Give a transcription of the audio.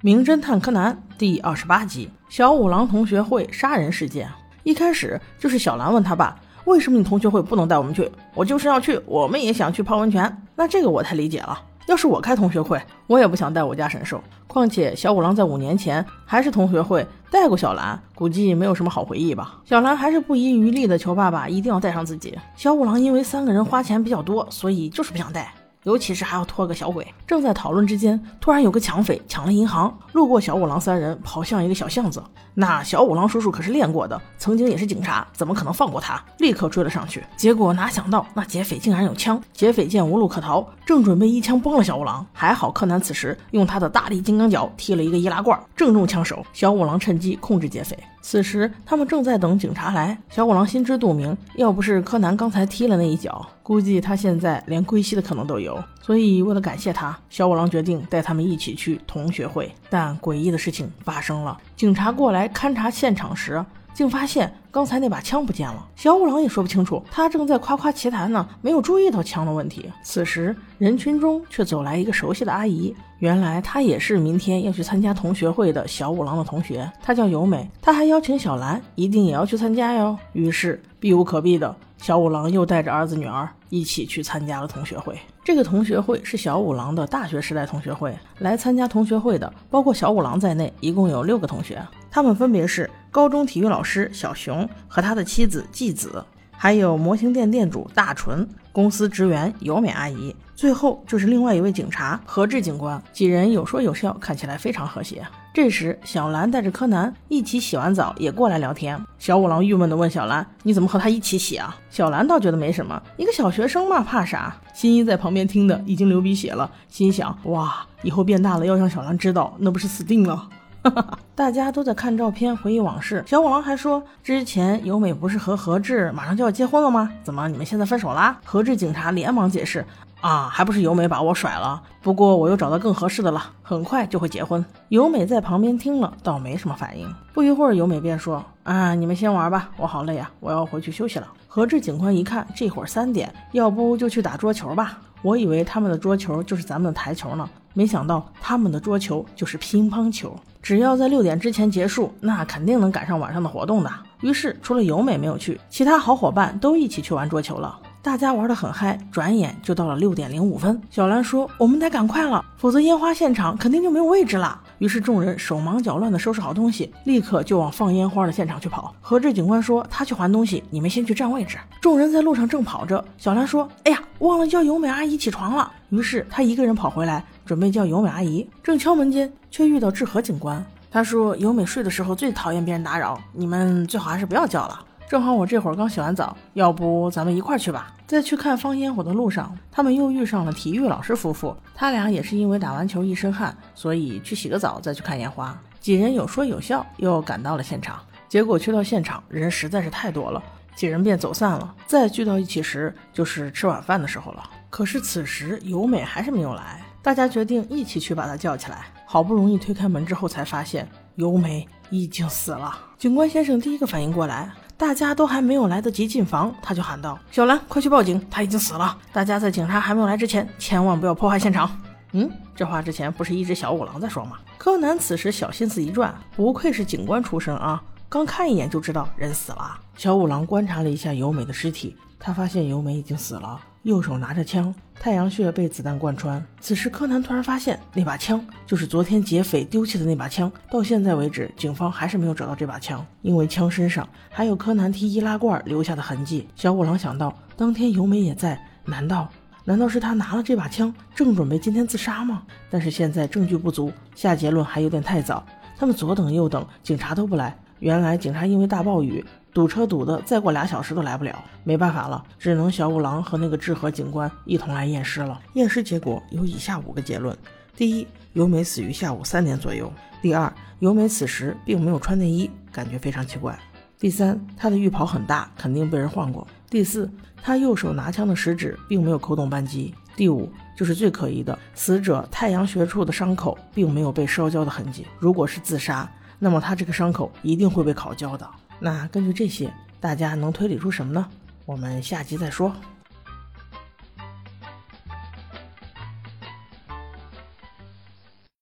名侦探柯南第二十八集：小五郎同学会杀人事件。一开始就是小兰问他爸：“为什么你同学会不能带我们去？”我就是要去，我们也想去泡温泉。那这个我太理解了。要是我开同学会，我也不想带我家神兽。况且小五郎在五年前还是同学会带过小兰，估计没有什么好回忆吧。小兰还是不遗余力的求爸爸一定要带上自己。小五郎因为三个人花钱比较多，所以就是不想带。尤其是还要拖个小鬼。正在讨论之间，突然有个抢匪抢了银行，路过小五郎三人，跑向一个小巷子。那小五郎叔叔可是练过的，曾经也是警察，怎么可能放过他？立刻追了上去。结果哪想到那劫匪竟然有枪，劫匪见无路可逃，正准备一枪崩了小五郎。还好柯南此时用他的大力金刚脚踢了一个易拉罐，正中枪手。小五郎趁机控制劫匪。此时他们正在等警察来。小五郎心知肚明，要不是柯南刚才踢了那一脚，估计他现在连归西的可能都有。所以为了感谢他，小五郎决定带他们一起去同学会。但诡异的事情发生了，警察过来。勘察现场时，竟发现刚才那把枪不见了。小五郎也说不清楚，他正在夸夸其谈呢，没有注意到枪的问题。此时，人群中却走来一个熟悉的阿姨，原来她也是明天要去参加同学会的小五郎的同学，她叫由美。她还邀请小兰一定也要去参加哟。于是，避无可避的小五郎又带着儿子女儿一起去参加了同学会。这个同学会是小五郎的大学时代同学会，来参加同学会的包括小五郎在内，一共有六个同学。他们分别是高中体育老师小熊和他的妻子纪子，还有模型店店主大纯，公司职员由美阿姨，最后就是另外一位警察何志警官。几人有说有笑，看起来非常和谐。这时，小兰带着柯南一起洗完澡，也过来聊天。小五郎郁闷地问小兰：“你怎么和他一起洗啊？”小兰倒觉得没什么，一个小学生嘛，怕啥？新一在旁边听的已经流鼻血了，心想：哇，以后变大了要让小兰知道，那不是死定了。大家都在看照片，回忆往事。小五郎还说，之前由美不是和何志马上就要结婚了吗？怎么你们现在分手啦？何志警察连忙解释，啊，还不是由美把我甩了。不过我又找到更合适的了，很快就会结婚。由美在旁边听了，倒没什么反应。不一会儿，由美便说，啊，你们先玩吧，我好累啊，我要回去休息了。何志警官一看，这会儿三点，要不就去打桌球吧？我以为他们的桌球就是咱们的台球呢。没想到他们的桌球就是乒乓球，只要在六点之前结束，那肯定能赶上晚上的活动的。于是，除了由美没有去，其他好伙伴都一起去玩桌球了。大家玩得很嗨，转眼就到了六点零五分。小兰说：“我们得赶快了，否则烟花现场肯定就没有位置了。”于是众人手忙脚乱地收拾好东西，立刻就往放烟花的现场去跑。何志警官说：“他去还东西，你们先去占位置。”众人在路上正跑着，小兰说：“哎呀，忘了叫由美阿姨起床了。”于是他一个人跑回来，准备叫由美阿姨。正敲门间，却遇到志和警官。他说：“由美睡的时候最讨厌别人打扰，你们最好还是不要叫了。”正好我这会儿刚洗完澡，要不咱们一块儿去吧？在去看放烟火的路上，他们又遇上了体育老师夫妇。他俩也是因为打完球一身汗，所以去洗个澡再去看烟花。几人有说有笑，又赶到了现场。结果去到现场，人实在是太多了，几人便走散了。再聚到一起时，就是吃晚饭的时候了。可是此时由美还是没有来，大家决定一起去把她叫起来。好不容易推开门之后，才发现由美已经死了。警官先生第一个反应过来。大家都还没有来得及进房，他就喊道：“小兰，快去报警，他已经死了！大家在警察还没有来之前，千万不要破坏现场。”嗯，这话之前不是一只小五郎在说吗？柯南此时小心思一转，不愧是警官出身啊，刚看一眼就知道人死了。小五郎观察了一下由美的尸体，他发现由美已经死了。右手拿着枪，太阳穴被子弹贯穿。此时，柯南突然发现那把枪就是昨天劫匪丢弃的那把枪。到现在为止，警方还是没有找到这把枪，因为枪身上还有柯南踢易拉罐留下的痕迹。小五郎想到，当天由美也在，难道难道是他拿了这把枪，正准备今天自杀吗？但是现在证据不足，下结论还有点太早。他们左等右等，警察都不来。原来警察因为大暴雨。堵车堵的，再过俩小时都来不了，没办法了，只能小五郎和那个志和警官一同来验尸了。验尸结果有以下五个结论：第一，由美死于下午三点左右；第二，由美此时并没有穿内衣，感觉非常奇怪；第三，她的浴袍很大，肯定被人换过；第四，她右手拿枪的食指并没有扣动扳机；第五，就是最可疑的，死者太阳穴处的伤口并没有被烧焦的痕迹。如果是自杀，那么他这个伤口一定会被烤焦的。那根据这些，大家能推理出什么呢？我们下集再说。